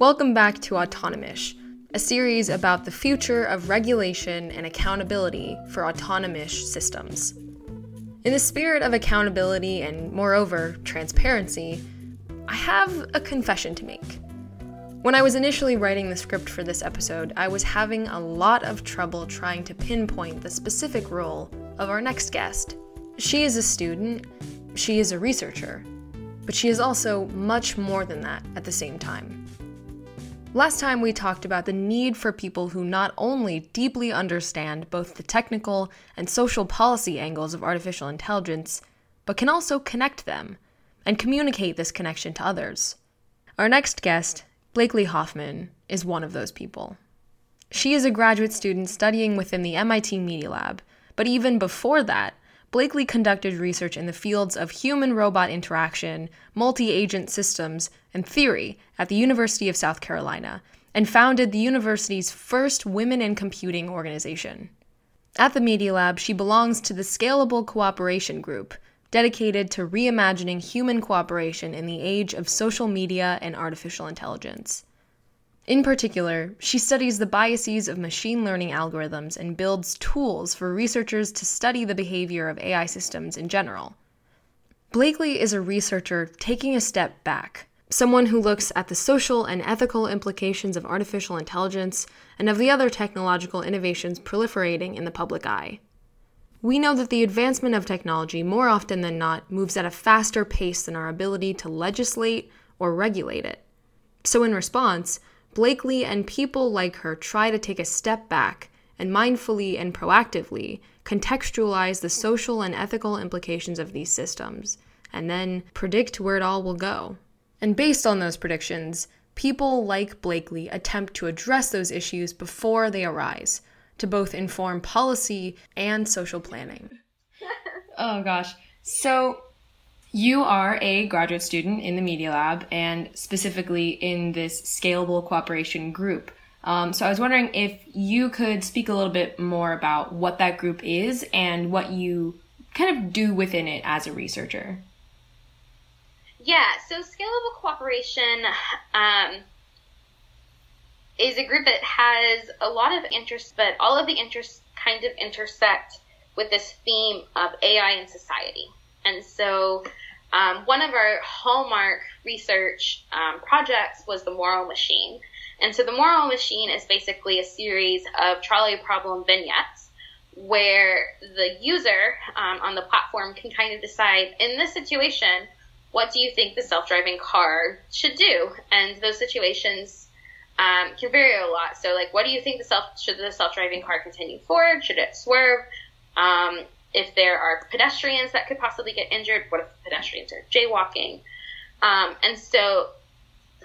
Welcome back to Autonomish, a series about the future of regulation and accountability for autonomous systems. In the spirit of accountability and, moreover, transparency, I have a confession to make. When I was initially writing the script for this episode, I was having a lot of trouble trying to pinpoint the specific role of our next guest. She is a student, she is a researcher, but she is also much more than that at the same time. Last time we talked about the need for people who not only deeply understand both the technical and social policy angles of artificial intelligence, but can also connect them and communicate this connection to others. Our next guest, Blakely Hoffman, is one of those people. She is a graduate student studying within the MIT Media Lab, but even before that, Blakely conducted research in the fields of human robot interaction, multi agent systems, and theory at the University of South Carolina, and founded the university's first Women in Computing organization. At the Media Lab, she belongs to the Scalable Cooperation Group, dedicated to reimagining human cooperation in the age of social media and artificial intelligence. In particular, she studies the biases of machine learning algorithms and builds tools for researchers to study the behavior of AI systems in general. Blakely is a researcher taking a step back, someone who looks at the social and ethical implications of artificial intelligence and of the other technological innovations proliferating in the public eye. We know that the advancement of technology, more often than not, moves at a faster pace than our ability to legislate or regulate it. So, in response, Blakely and people like her try to take a step back and mindfully and proactively contextualize the social and ethical implications of these systems, and then predict where it all will go. And based on those predictions, people like Blakely attempt to address those issues before they arise, to both inform policy and social planning. oh gosh. So, you are a graduate student in the Media Lab and specifically in this scalable cooperation group. Um, so I was wondering if you could speak a little bit more about what that group is and what you kind of do within it as a researcher. Yeah, so scalable cooperation um, is a group that has a lot of interests, but all of the interests kind of intersect with this theme of AI in society. And so um, one of our hallmark research um, projects was the Moral Machine. And so the Moral Machine is basically a series of trolley problem vignettes where the user um, on the platform can kind of decide in this situation, what do you think the self driving car should do? And those situations um, can vary a lot. So, like, what do you think the self should the self driving car continue forward? Should it swerve? Um, if there are pedestrians that could possibly get injured, what if pedestrians are jaywalking? Um, and so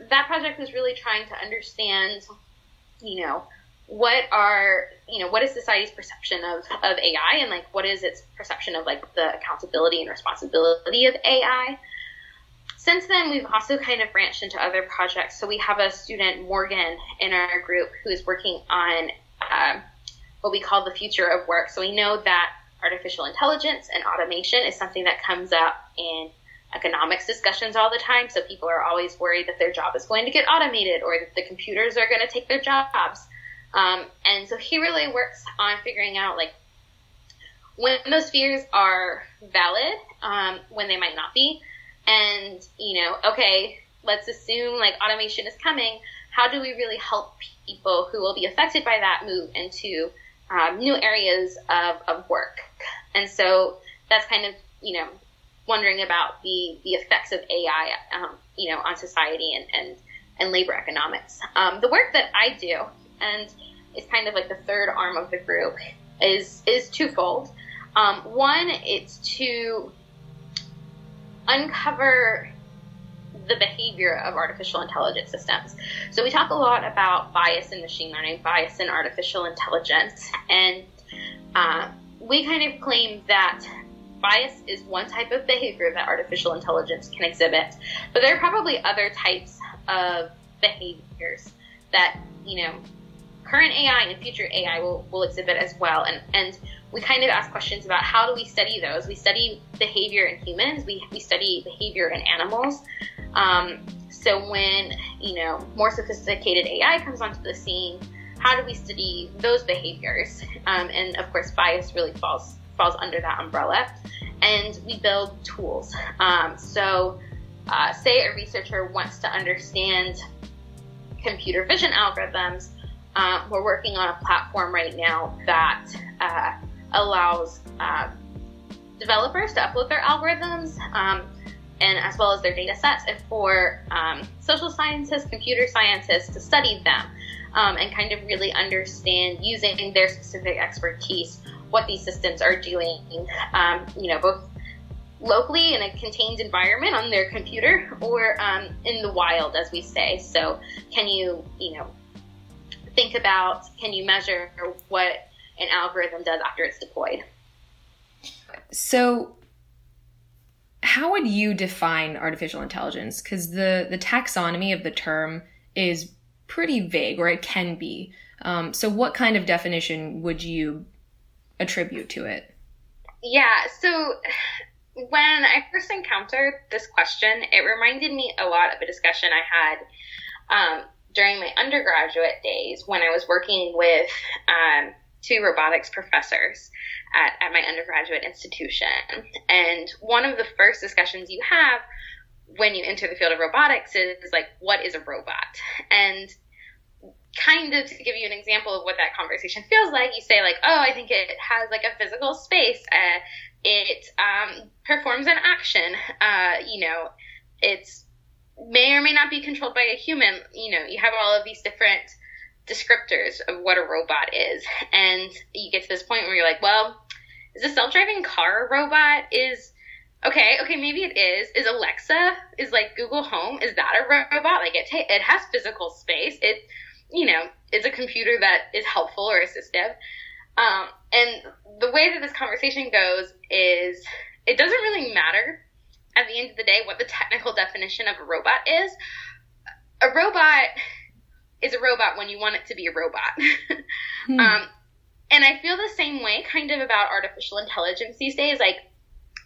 that project was really trying to understand, you know, what are, you know, what is society's perception of, of AI and like what is its perception of like the accountability and responsibility of AI? Since then, we've also kind of branched into other projects. So we have a student, Morgan, in our group who is working on uh, what we call the future of work. So we know that artificial intelligence and automation is something that comes up in economics discussions all the time. So people are always worried that their job is going to get automated or that the computers are going to take their jobs. Um, and so he really works on figuring out like when those fears are valid, um, when they might not be, and you know, okay, let's assume like automation is coming. How do we really help people who will be affected by that move into um, new areas of, of work. And so that's kind of, you know, wondering about the, the effects of AI, um, you know, on society and, and, and labor economics. Um, the work that I do, and it's kind of like the third arm of the group, is, is twofold. Um, one, it's to uncover the behavior of artificial intelligence systems. So we talk a lot about bias in machine learning, bias in artificial intelligence, and uh, we kind of claim that bias is one type of behavior that artificial intelligence can exhibit, but there are probably other types of behaviors that you know current AI and future AI will, will exhibit as well. And, and we kind of ask questions about how do we study those? We study behavior in humans, we, we study behavior in animals. Um, So when, you know, more sophisticated AI comes onto the scene, how do we study those behaviors? Um, and of course, bias really falls falls under that umbrella. And we build tools. Um, so, uh, say a researcher wants to understand computer vision algorithms. Uh, we're working on a platform right now that uh, allows uh, developers to upload their algorithms um, and as well as their data sets and for um, social scientists, computer scientists to study them um, and kind of really understand using their specific expertise what these systems are doing, um, you know, both locally in a contained environment on their computer or um, in the wild, as we say. So, can you, you know, think about can you measure what an algorithm does after it's deployed? So, how would you define artificial intelligence? Because the the taxonomy of the term is pretty vague, or it can be. Um, so, what kind of definition would you attribute to it? Yeah, so when I first encountered this question, it reminded me a lot of a discussion I had um, during my undergraduate days when I was working with um, two robotics professors at, at my undergraduate institution. And one of the first discussions you have when you enter the field of robotics is, is like, what is a robot? And kind of to give you an example of what that conversation feels like, you say like, oh, I think it has like a physical space. Uh, it um, performs an action. Uh, you know, it's may or may not be controlled by a human. You know, you have all of these different descriptors of what a robot is, and you get to this point where you're like, well, is a self-driving car a robot? Is okay, okay, maybe it is. Is Alexa is like Google Home? Is that a robot? Like it ta- it has physical space. It you know, is a computer that is helpful or assistive. Um, and the way that this conversation goes is it doesn't really matter at the end of the day what the technical definition of a robot is. A robot is a robot when you want it to be a robot. hmm. um, and I feel the same way kind of about artificial intelligence these days. Like,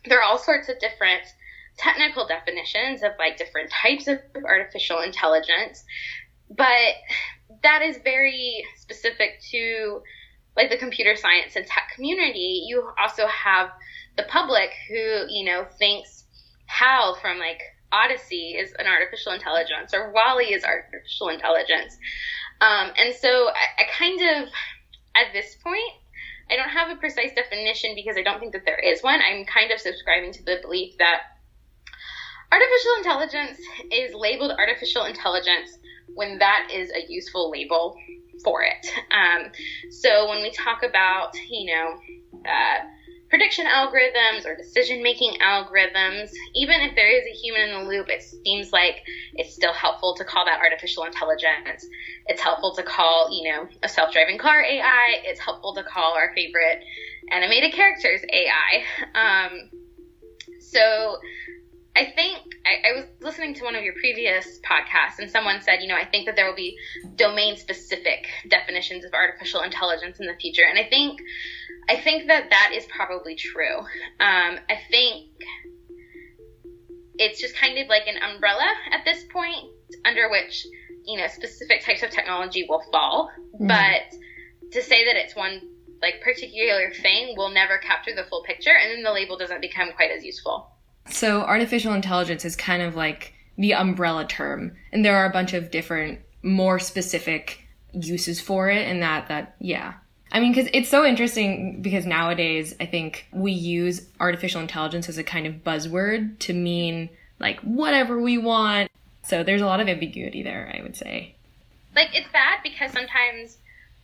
there are all sorts of different technical definitions of like different types of artificial intelligence. But that is very specific to like the computer science and tech community. You also have the public who, you know, thinks HAL from like Odyssey is an artificial intelligence or WALL-E is artificial intelligence. Um, and so I, I kind of, at this point, I don't have a precise definition because I don't think that there is one. I'm kind of subscribing to the belief that artificial intelligence is labeled artificial intelligence when that is a useful label for it. Um, so when we talk about, you know, uh, prediction algorithms or decision making algorithms, even if there is a human in the loop, it seems like it's still helpful to call that artificial intelligence. It's helpful to call, you know, a self driving car AI. It's helpful to call our favorite animated characters AI. Um, so I think I, I, was listening to one of your previous podcasts, and someone said, you know, I think that there will be domain specific definitions of artificial intelligence in the future, and I think I think that that is probably true. Um, I think it's just kind of like an umbrella at this point under which you know specific types of technology will fall, mm-hmm. but to say that it's one like particular thing will never capture the full picture, and then the label doesn't become quite as useful. So artificial intelligence is kind of like the umbrella term, and there are a bunch of different, more specific uses for it. And that, that yeah, I mean, because it's so interesting because nowadays I think we use artificial intelligence as a kind of buzzword to mean like whatever we want. So there's a lot of ambiguity there, I would say. Like it's bad because sometimes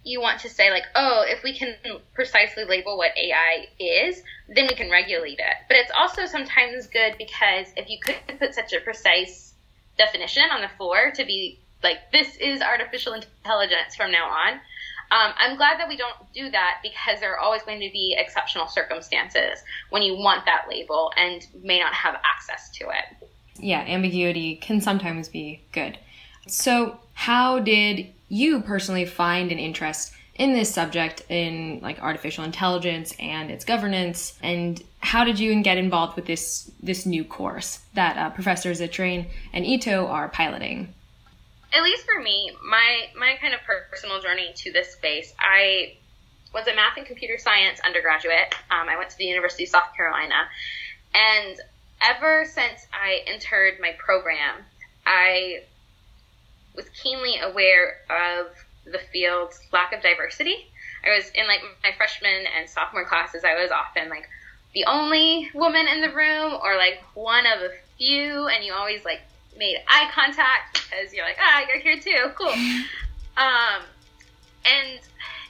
you want to say like, oh, if we can precisely label what AI is, then we can regulate it. But it's also sometimes good because if you could put such a precise definition on the floor to be like, this is artificial intelligence from now on. Um, I'm glad that we don't do that because there are always going to be exceptional circumstances when you want that label and may not have access to it. Yeah, ambiguity can sometimes be good. So, how did you personally find an interest in this subject in like artificial intelligence and its governance. And how did you get involved with this this new course that uh, Professor Zittrain and Ito are piloting? At least for me, my my kind of personal journey to this space, I was a math and computer science undergraduate. Um, I went to the University of South Carolina, and ever since I entered my program, I was keenly aware of the field's lack of diversity. I was in like my freshman and sophomore classes, I was often like the only woman in the room or like one of a few, and you always like made eye contact because you're like, ah, you're here too, cool. Um, and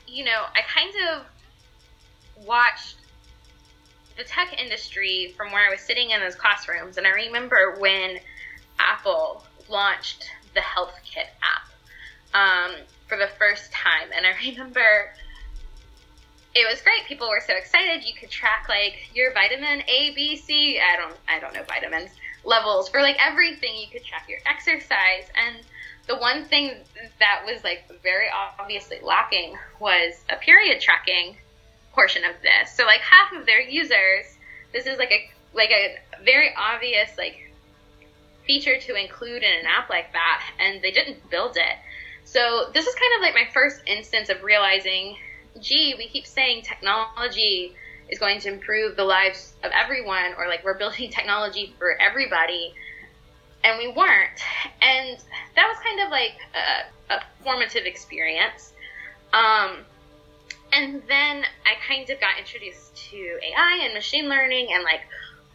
you know, I kind of watched the tech industry from where I was sitting in those classrooms, and I remember when Apple launched the Health Kit app um, for the first time, and I remember it was great. People were so excited. You could track like your vitamin A, B, C. I don't, I don't know vitamins levels for like everything. You could track your exercise, and the one thing that was like very obviously lacking was a period tracking portion of this. So like half of their users, this is like a like a very obvious like feature to include in an app like that, and they didn't build it. So this is kind of like my first instance of realizing, gee, we keep saying technology is going to improve the lives of everyone, or like we're building technology for everybody, and we weren't. And that was kind of like a, a formative experience. Um, and then I kind of got introduced to AI and machine learning and like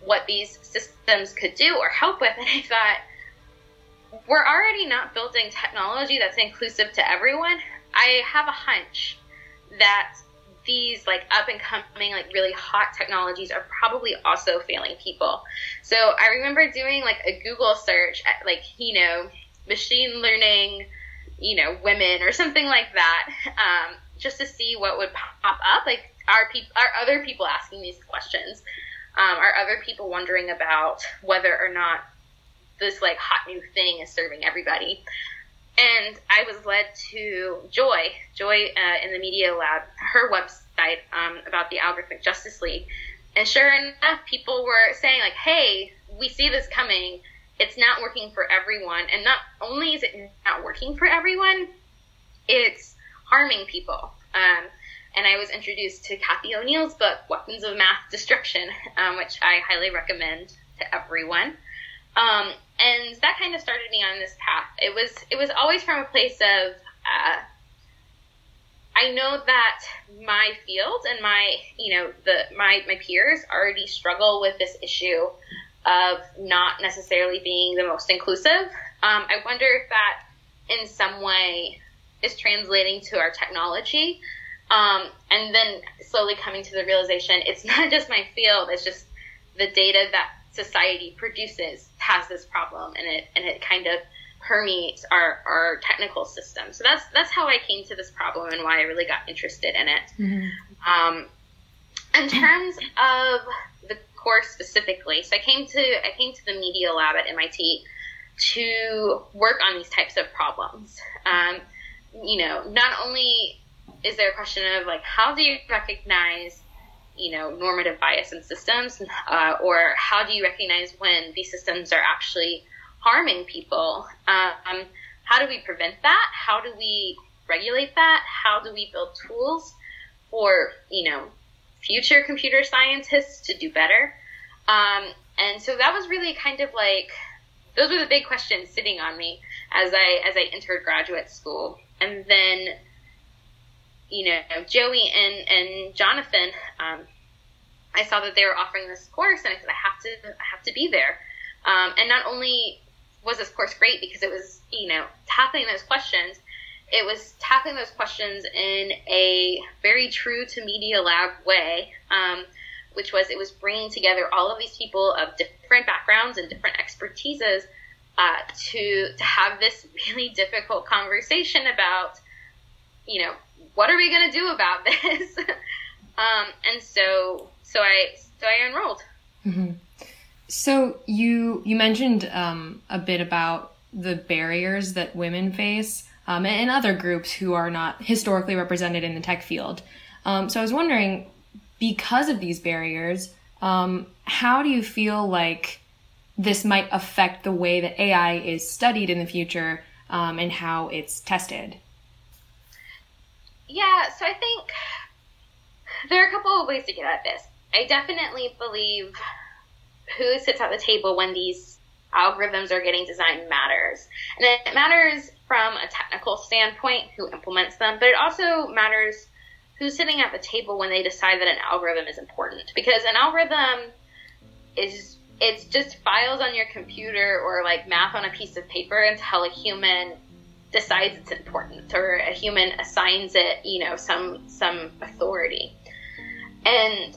what these systems could do or help with. And I thought, we're already not building technology that's inclusive to everyone. I have a hunch that these like up and coming like really hot technologies are probably also failing people. So I remember doing like a Google search at like you know machine learning, you know women or something like that, um, just to see what would pop up. Like are people are other people asking these questions? Um, are other people wondering about whether or not this like hot new thing is serving everybody? and I was led to Joy, Joy uh, in the Media Lab, her website um, about the Algorithmic Justice League. And sure enough, people were saying, like, hey, we see this coming. It's not working for everyone. And not only is it not working for everyone, it's harming people. Um, and I was introduced to Cathy O'Neil's book, Weapons of Math Destruction, um, which I highly recommend to everyone. Um, and that kind of started me on this path. It was it was always from a place of uh, I know that my field and my you know the my my peers already struggle with this issue of not necessarily being the most inclusive. Um, I wonder if that in some way is translating to our technology. Um, and then slowly coming to the realization it's not just my field, it's just the data that society produces has this problem and it and it kind of permeates our, our technical system. So that's that's how I came to this problem and why I really got interested in it. Mm-hmm. Um, in terms of the course specifically, so I came to I came to the media lab at MIT to work on these types of problems. Um, you know, not only is there a question of like how do you recognize you know, normative bias in systems, uh, or how do you recognize when these systems are actually harming people? Um, how do we prevent that? How do we regulate that? How do we build tools for, you know, future computer scientists to do better? Um, and so that was really kind of like, those were the big questions sitting on me as I, as I entered graduate school. And then, you know, Joi and, and Jonathan, um, I saw that they were offering this course, and I said, I have to, I have to be there. Um, and not only was this course great because it was, you know, tackling those questions, it was tackling those questions in a very true to Media Lab way, um, which was it was bringing together all of these people of different backgrounds and different expertises uh, to to have this really difficult conversation about, you know, what are we going to do about this? um, and so so I so I enrolled. Mm-hmm. So you you mentioned um, a bit about the barriers that women face um, and other groups who are not historically represented in the tech field. Um, so I was wondering, because of these barriers, um, how do you feel like this might affect the way that AI is studied in the future um, and how it's tested? Yeah, so I think there are a couple of ways to get at this. I definitely believe who sits at the table when these algorithms are getting designed matters. And it matters from a technical standpoint who implements them, but it also matters who's sitting at the table when they decide that an algorithm is important. Because an algorithm is it's just files on your computer or like math on a piece of paper until a human decides it's important or a human assigns it, you know, some some authority. And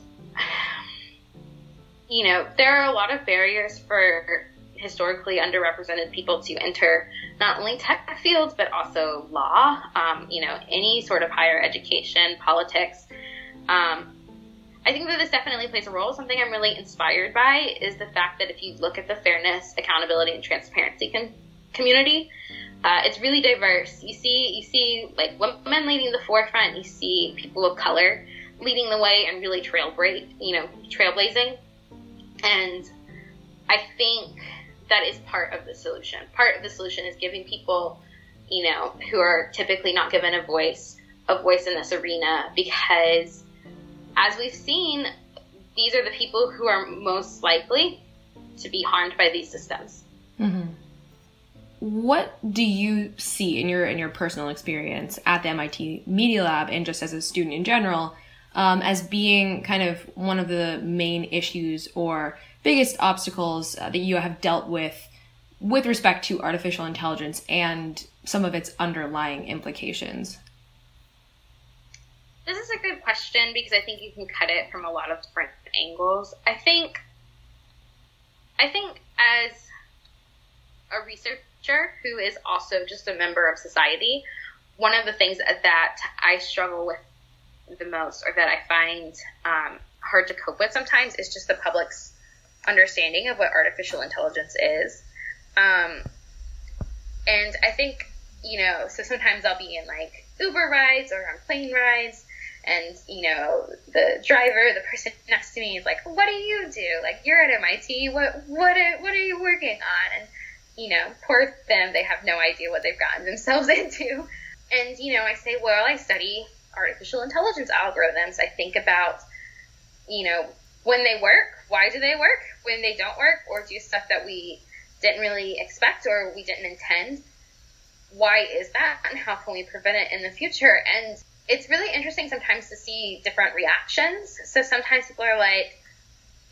you know, there are a lot of barriers for historically underrepresented people to enter not only tech fields but also law, um, you know, any sort of higher education, politics. Um, I think that this definitely plays a role. Something I'm really inspired by is the fact that if you look at the fairness, accountability, and transparency com- community, uh, it's really diverse. You see, you see like women leading the forefront. You see people of color leading the way and really trailblaze, you know, trailblazing. And I think that is part of the solution. Part of the solution is giving people, you know, who are typically not given a voice, a voice in this arena because as we've seen, these are the people who are most likely to be harmed by these systems. Mm-hmm. What do you see in your in your personal experience at the MIT Media Lab and just as a student in general um, as being kind of one of the main issues or biggest obstacles uh, that you have dealt with with respect to artificial intelligence and some of its underlying implications? This is a good question because I think you can cut it from a lot of different angles. I think I think as a researcher who is also just a member of society, one of the things that I struggle with the most or that I find um, hard to cope with sometimes is just the public's understanding of what artificial intelligence is. Um, and I think, you know, so sometimes I'll be in like Uber rides or on plane rides, and you know, the driver, the person next to me is like, "What do you do? Like, you're at MIT. What what are, what are you working on?" And you know, poor them, they have no idea what they've gotten themselves into. And you know, I say, "Well, I study artificial intelligence algorithms." I think about, you know, when they work, why do they work? When they don't work, or do stuff that we didn't really expect or we didn't intend, why is that, and how can we prevent it in the future? And it's really interesting sometimes to see different reactions. So sometimes people are like,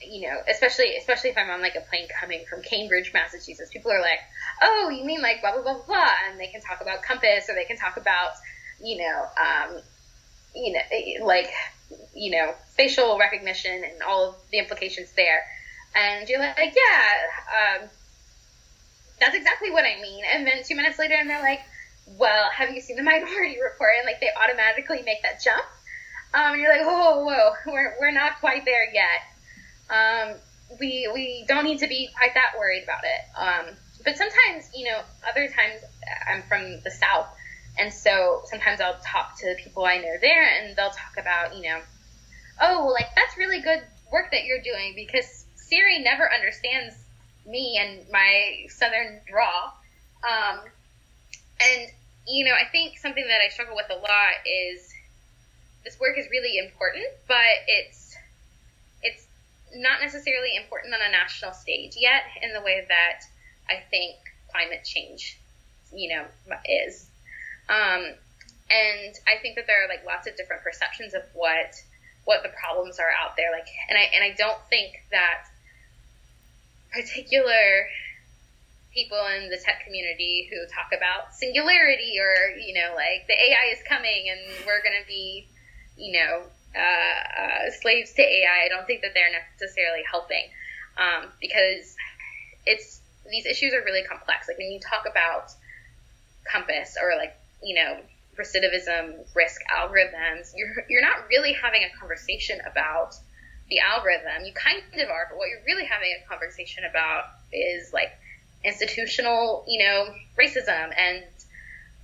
you know, especially especially if I'm on like a plane coming from Cambridge, Massachusetts, people are like, "Oh, you mean like blah blah blah blah," and they can talk about COMPAS or they can talk about, you know, um, you know, like you know, facial recognition and all of the implications there. And you're like, yeah, um, that's exactly what I mean. And then two minutes later, and they're like, well, have you seen the Minority Report? And like they automatically make that jump. Um, and you're like, whoa, whoa, whoa, we're we're not quite there yet. Um, we we don't need to be quite that worried about it. Um, but sometimes, you know, other times I'm from the South, and so sometimes I'll talk to the people I know there, and they'll talk about, you know, oh, like that's really good work that you're doing because Siri never understands me and my Southern draw. Um, and you know, I think something that I struggle with a lot is this work is really important, but it's not necessarily important on a national stage yet in the way that I think climate change, you know, is. Um, and I think that there are like lots of different perceptions of what what the problems are out there. Like, and I and I don't think that particular people in the tech community who talk about singularity or you know like the AI is coming and we're going to be you know uh, uh, slaves to AI. I don't think that they're necessarily helping um, because it's these issues are really complex. Like when you talk about COMPAS or like you know recidivism risk algorithms, you're you're not really having a conversation about the algorithm. You kind of are, but what you're really having a conversation about is like institutional, you know, racism and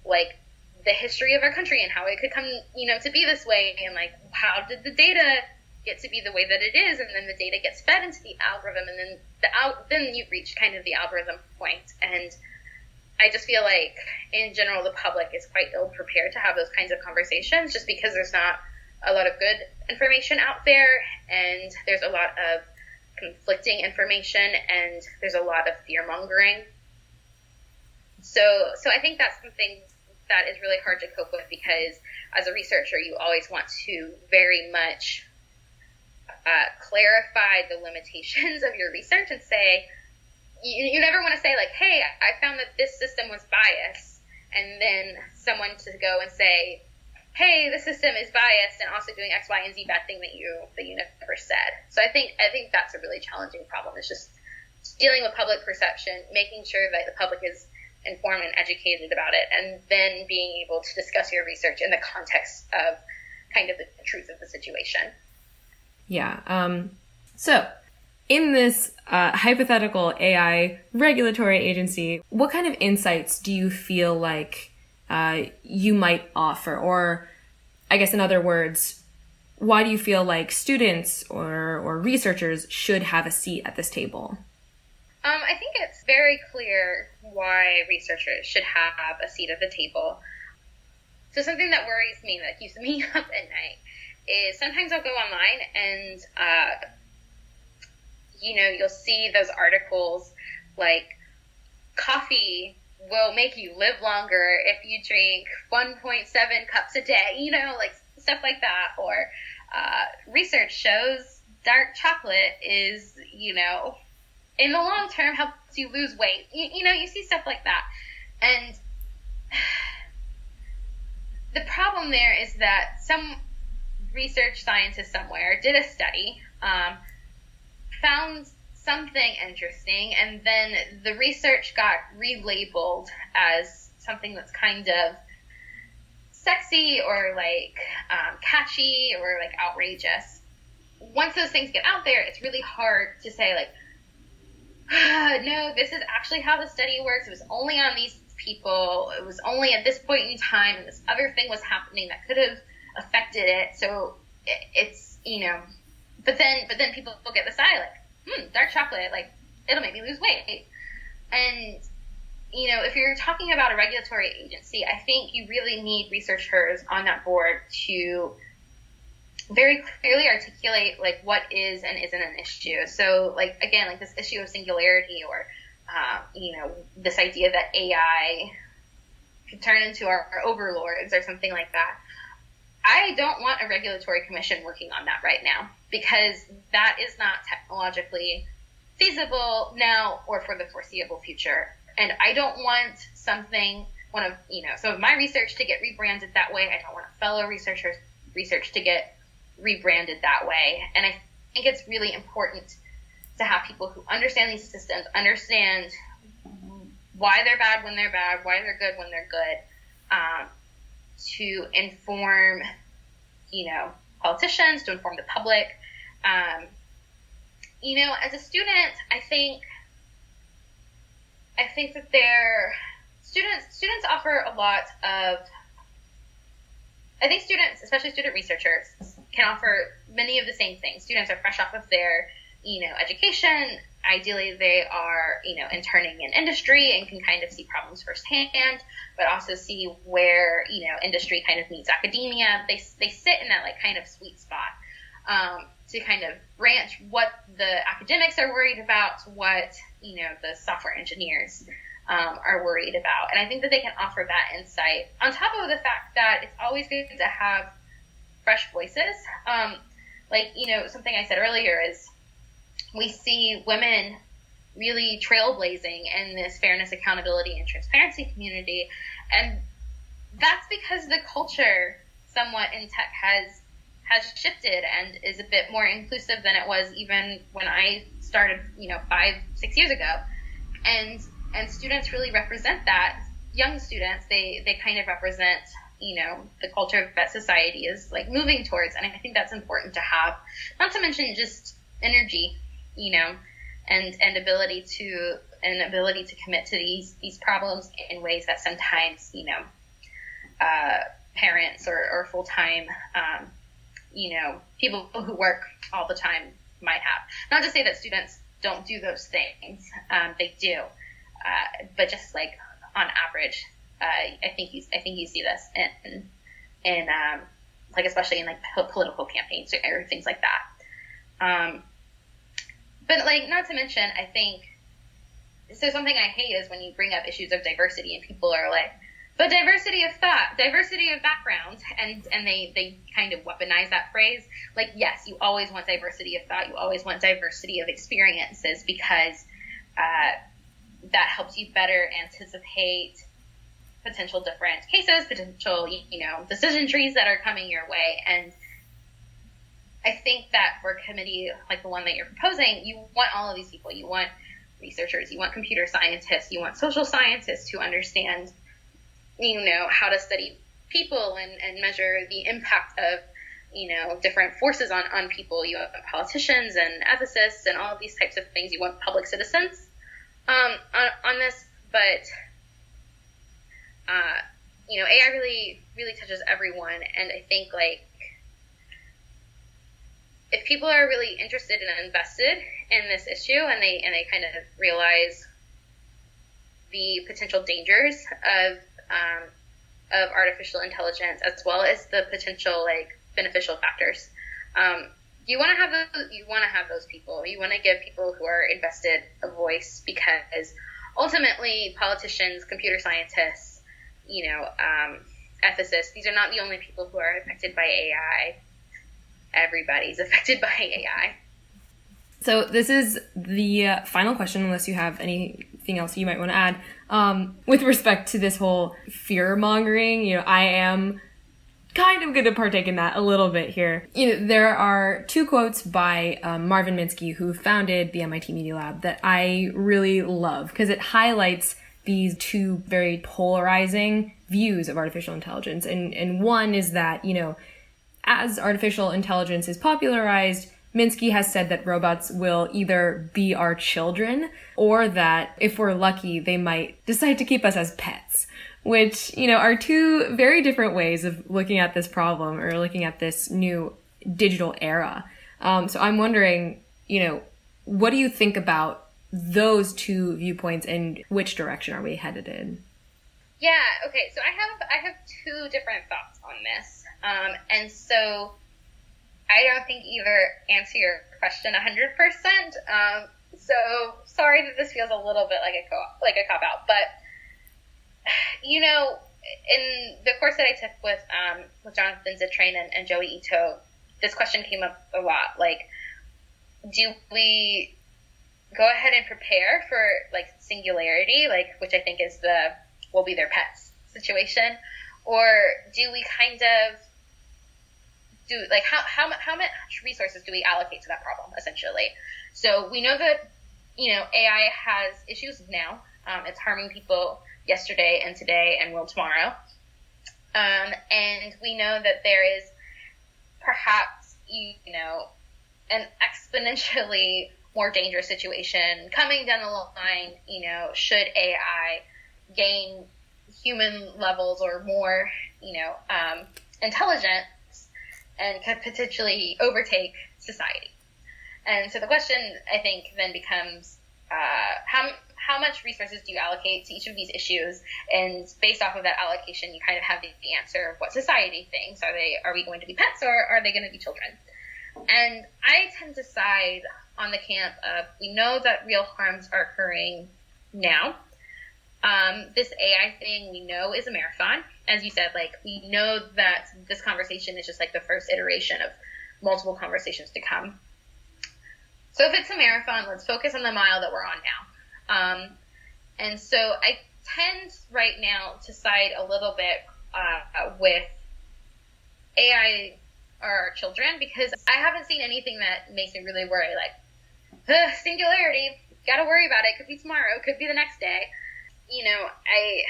like the history of our country and how it could come, you know, to be this way and like how did the data get to be the way that it is and then the data gets fed into the algorithm and then the out then you reach kind of the algorithm point and I just feel like in general the public is quite ill prepared to have those kinds of conversations just because there's not a lot of good information out there and there's a lot of conflicting information and there's a lot of fear mongering. So so I think that's something that is really hard to cope with because as a researcher you always want to very much uh, clarify the limitations of your research and say, you, you never want to say like, hey, I found that this system was biased, and then someone to go and say, hey, the system is biased and also doing X, Y, and Z bad thing that you that you never said. So I think I think that's a really challenging problem. It's just dealing with public perception, making sure that the public is informed and educated about it, and then being able to discuss your research in the context of kind of the truth of the situation. Yeah. Um, so, in this uh, hypothetical AI regulatory agency, what kind of insights do you feel like uh, you might offer? Or, I guess, in other words, why do you feel like students or, or researchers should have a seat at this table? Um, I think it's very clear why researchers should have a seat at the table. So, something that worries me, that keeps me up at night, is sometimes I'll go online and, uh, you know, you'll see those articles like coffee will make you live longer if you drink 1.7 cups a day, you know, like stuff like that. Or uh, research shows dark chocolate is, you know, in the long term helps you lose weight. You, you know, you see stuff like that. And the problem there is that some research scientist somewhere did a study, um, found something interesting, and then the research got relabeled as something that's kind of sexy or like um, catchy or like outrageous. Once those things get out there, it's really hard to say like, ah, no, this is actually how the study works. It was only on these people. It was only at this point in time, and this other thing was happening that could have affected it. So it, it's you know, but then but then people will get the side like, hmm, dark chocolate, like it'll make me lose weight, and you know, if you're talking about a regulatory agency, I think you really need researchers on that board to very clearly articulate like what is and isn't an issue. So like again, like this issue of singularity or uh, you know this idea that AI could turn into our, our overlords or something like that. I don't want a regulatory commission working on that right now because that is not technologically feasible now or for the foreseeable future. And I don't want something, one of, you know, some of my research to get rebranded that way. I don't want a fellow researcher's research to get rebranded that way. And I think it's really important to have people who understand these systems, understand why they're bad when they're bad, why they're good when they're good, um, to inform, you know, politicians, to inform the public. Um, you know, as a student, I think, I think that they're students, students offer a lot of, I think students, especially student researchers, can offer many of the same things. Students are fresh off of their, you know, education, ideally they are, you know, interning in industry and can kind of see problems firsthand, but also see where, you know, industry kind of meets academia. They, they sit in that like kind of sweet spot, um, to kind of branch what the academics are worried about, what, you know, the software engineers, um, are worried about. And I think that they can offer that insight on top of the fact that it's always good to have fresh voices. Um, like, you know, something I said earlier is, we see women really trailblazing in this fairness, accountability, and transparency community. And that's because the culture somewhat in tech has has shifted and is a bit more inclusive than it was even when I started, you know, five, six years ago. And and students really represent that. Young students, they, they kind of represent, you know, the culture of that society is like moving towards. And I think that's important to have. Not to mention just energy you know, and and ability to an ability to commit to these these problems in ways that sometimes you know uh, parents or, or full time, um, you know, people who work all the time might have. Not to say that students don't do those things, um, they do, uh, but just like on average, uh, I think you I think you see this in in um, like especially in like political campaigns or things like that. Um, but like not to mention, I think so. Something I hate is when you bring up issues of diversity and people are like, but diversity of thought, diversity of background, and and they they kind of weaponize that phrase. Like yes, you always want diversity of thought, you always want diversity of experiences because uh, that helps you better anticipate potential different cases, potential you know decision trees that are coming your way, and I think that for a committee like the one that you're proposing, you want all of these people. You want researchers, you want computer scientists, you want social scientists who understand you know, how to study people and, and measure the impact of, you know, different forces on, on people. You have politicians and ethicists and all of these types of things. You want public citizens um, on, on this, but, uh, you know, AI really, really touches everyone. And I think, like, if people are really interested and invested in this issue and they, and they kind of realize the potential dangers of um, of artificial intelligence as well as the potential like beneficial factors. Um, you want to have those, you want to have those people. You want to give people who are invested a voice because ultimately politicians, computer scientists, you know, um, ethicists, these are not the only people who are affected by AI. Everybody's affected by AI. So this is the uh, final question, unless you have anything else you might want to add. Um, with respect to this whole fear mongering, you know, I am kind of going to partake in that a little bit here. You know, there are two quotes by um, Marvin Minsky, who founded the MIT Media Lab, that I really love because it highlights these two very polarizing views of artificial intelligence. And, and one is that, you know, as artificial intelligence is popularized, Minsky has said that robots will either be our children or that if we're lucky, they might decide to keep us as pets, which, you know, are two very different ways of looking at this problem or looking at this new digital era. Um, so I'm wondering, you know, what do you think about those two viewpoints and which direction are we headed in? Yeah, okay. So I have I have two different thoughts on this. Um, and so I don't think either answer your question 100%. Um, so sorry that this feels a little bit like a co- like a cop out, but you know, in the course that I took with um, with Jonathan Zittrain and, and Joi Ito, this question came up a lot. Like, do we go ahead and prepare for like singularity, like which I think is the will be their pets situation, or do we kind of do like how how how much resources do we allocate to that problem essentially? So we know that you know AI has issues now. Um, it's harming people yesterday and today and will tomorrow. Um, and we know that there is perhaps you, you know an exponentially more dangerous situation coming down the line. You know, should AI gain human levels or more, you know, um, intelligent and could potentially overtake society. And so the question, I think, then becomes uh, how how much resources do you allocate to each of these issues? And based off of that allocation, you kind of have the, the answer of what society thinks. Are they are we going to be pets or are they going to be children? And I tend to side on the camp of we know that real harms are occurring now. Um, this AI thing we know is a marathon. As you said, like we know that this conversation is just like the first iteration of multiple conversations to come. So if it's a marathon, let's focus on the mile that we're on now. Um, and so I tend right now to side a little bit uh, with AI our children because I haven't seen anything that makes me really worry. Like, singularity, gotta worry about it. Could be tomorrow, could be the next day you know, I,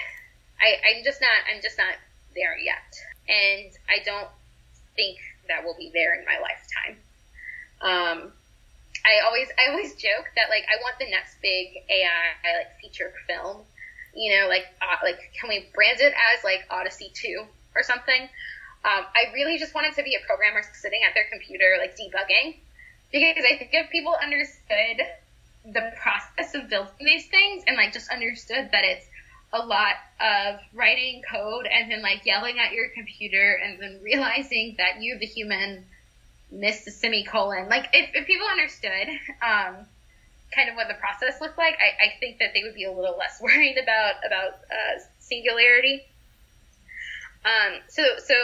I, I'm just not, I'm just not there yet. And I don't think that will be there in my lifetime. Um, I always, I always joke that like, I want the next big AI like feature film, you know, like, uh, like, can we brand it as like Odyssey 2? or something. Um, I really just wanted to be a programmer sitting at their computer, like debugging, because I think if people understood the process of building these things and like just understood that it's a lot of writing code and then like yelling at your computer and then realizing that you, the human, missed the semicolon. Like if, if people understood um, kind of what the process looked like, I, I think that they would be a little less worried about about uh, singularity. Um, so so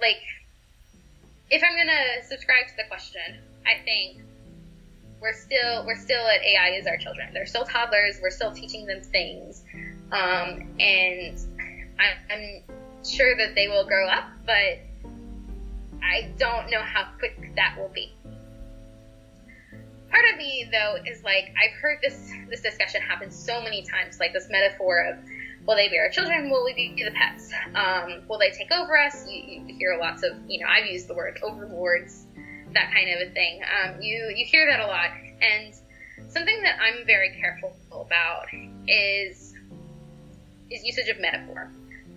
like if I'm gonna subscribe to the question, I think we're still we're still at AI is our children. They're still toddlers. We're still teaching them things, um, and I, I'm sure that they will grow up, but I don't know how quick that will be. Part of me though is like I've heard this this discussion happen so many times, like this metaphor of will they be our children? Will we be the pets? Um, will they take over us? You, you hear lots of, you know, I've used the word overlords that kind of a thing. Um, you you hear that a lot, and something that I'm very careful about is is usage of metaphor,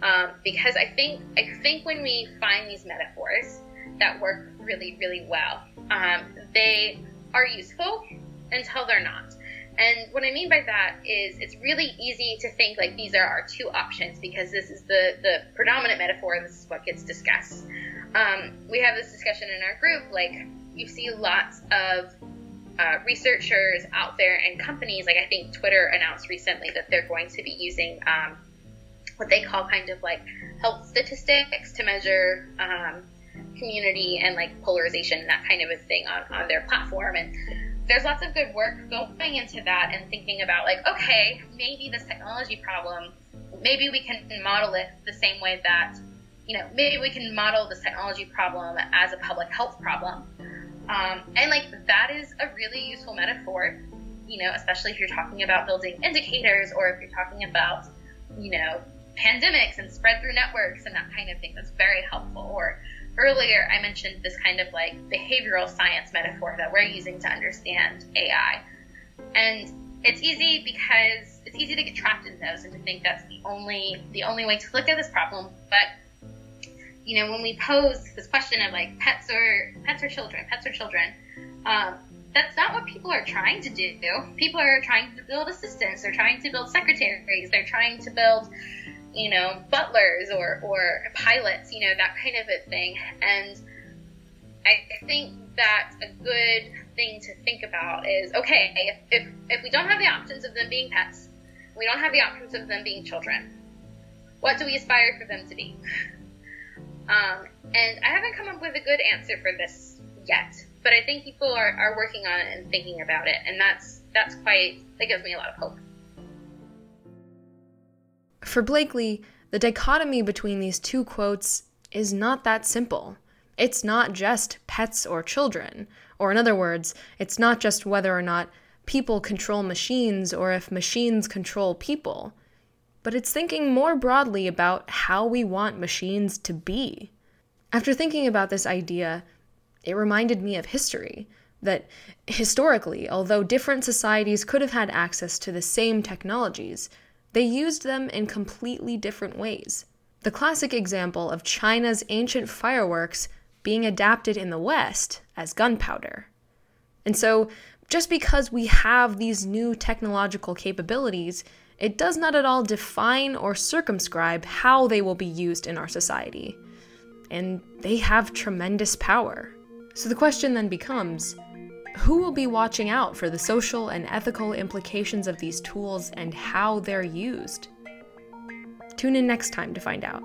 um, because I think I think when we find these metaphors that work really really well, um, they are useful until they're not. And what I mean by that is it's really easy to think like these are our two options because this is the, the predominant metaphor, and this is what gets discussed. Um, we have this discussion in our group, like you see lots of uh, researchers out there and companies, like I think Twitter announced recently that they're going to be using um, what they call kind of like health statistics to measure um, community and like polarization, and that kind of a thing on, on their platform. And there's lots of good work going into that and thinking about like, okay, maybe this technology problem, maybe we can model it the same way that, you know, maybe we can model this technology problem as a public health problem. Um, and like that is a really useful metaphor, you know, especially if you're talking about building indicators or if you're talking about, you know, pandemics and spread through networks and that kind of thing. That's very helpful. Or earlier I mentioned this kind of like behavioral science metaphor that we're using to understand AI. And it's easy because it's easy to get trapped in those and to think that's the only the only way to look at this problem. But you know, when we pose this question of like pets or pets or children, pets or children, um, that's not what people are trying to do. People are trying to build assistants. They're trying to build secretaries. They're trying to build you know, butlers or, or pilots, you know, that kind of a thing. And I think that a good thing to think about is okay, if, if, if we don't have the options of them being pets, we don't have the options of them being children, what do we aspire for them to be? Um, and I haven't come up with a good answer for this yet, but I think people are, are working on it and thinking about it, and that's that's quite that gives me a lot of hope. For Blakely, the dichotomy between these two quotes is not that simple. It's not just pets or children, or in other words, it's not just whether or not people control machines or if machines control people, but it's thinking more broadly about how we want machines to be. After thinking about this idea, it reminded me of history. That historically, although different societies could have had access to the same technologies, they used them in completely different ways. The classic example of China's ancient fireworks being adapted in the West as gunpowder. And so, just because we have these new technological capabilities, it does not at all define or circumscribe how they will be used in our society. And they have tremendous power. So the question then becomes who will be watching out for the social and ethical implications of these tools and how they're used? Tune in next time to find out.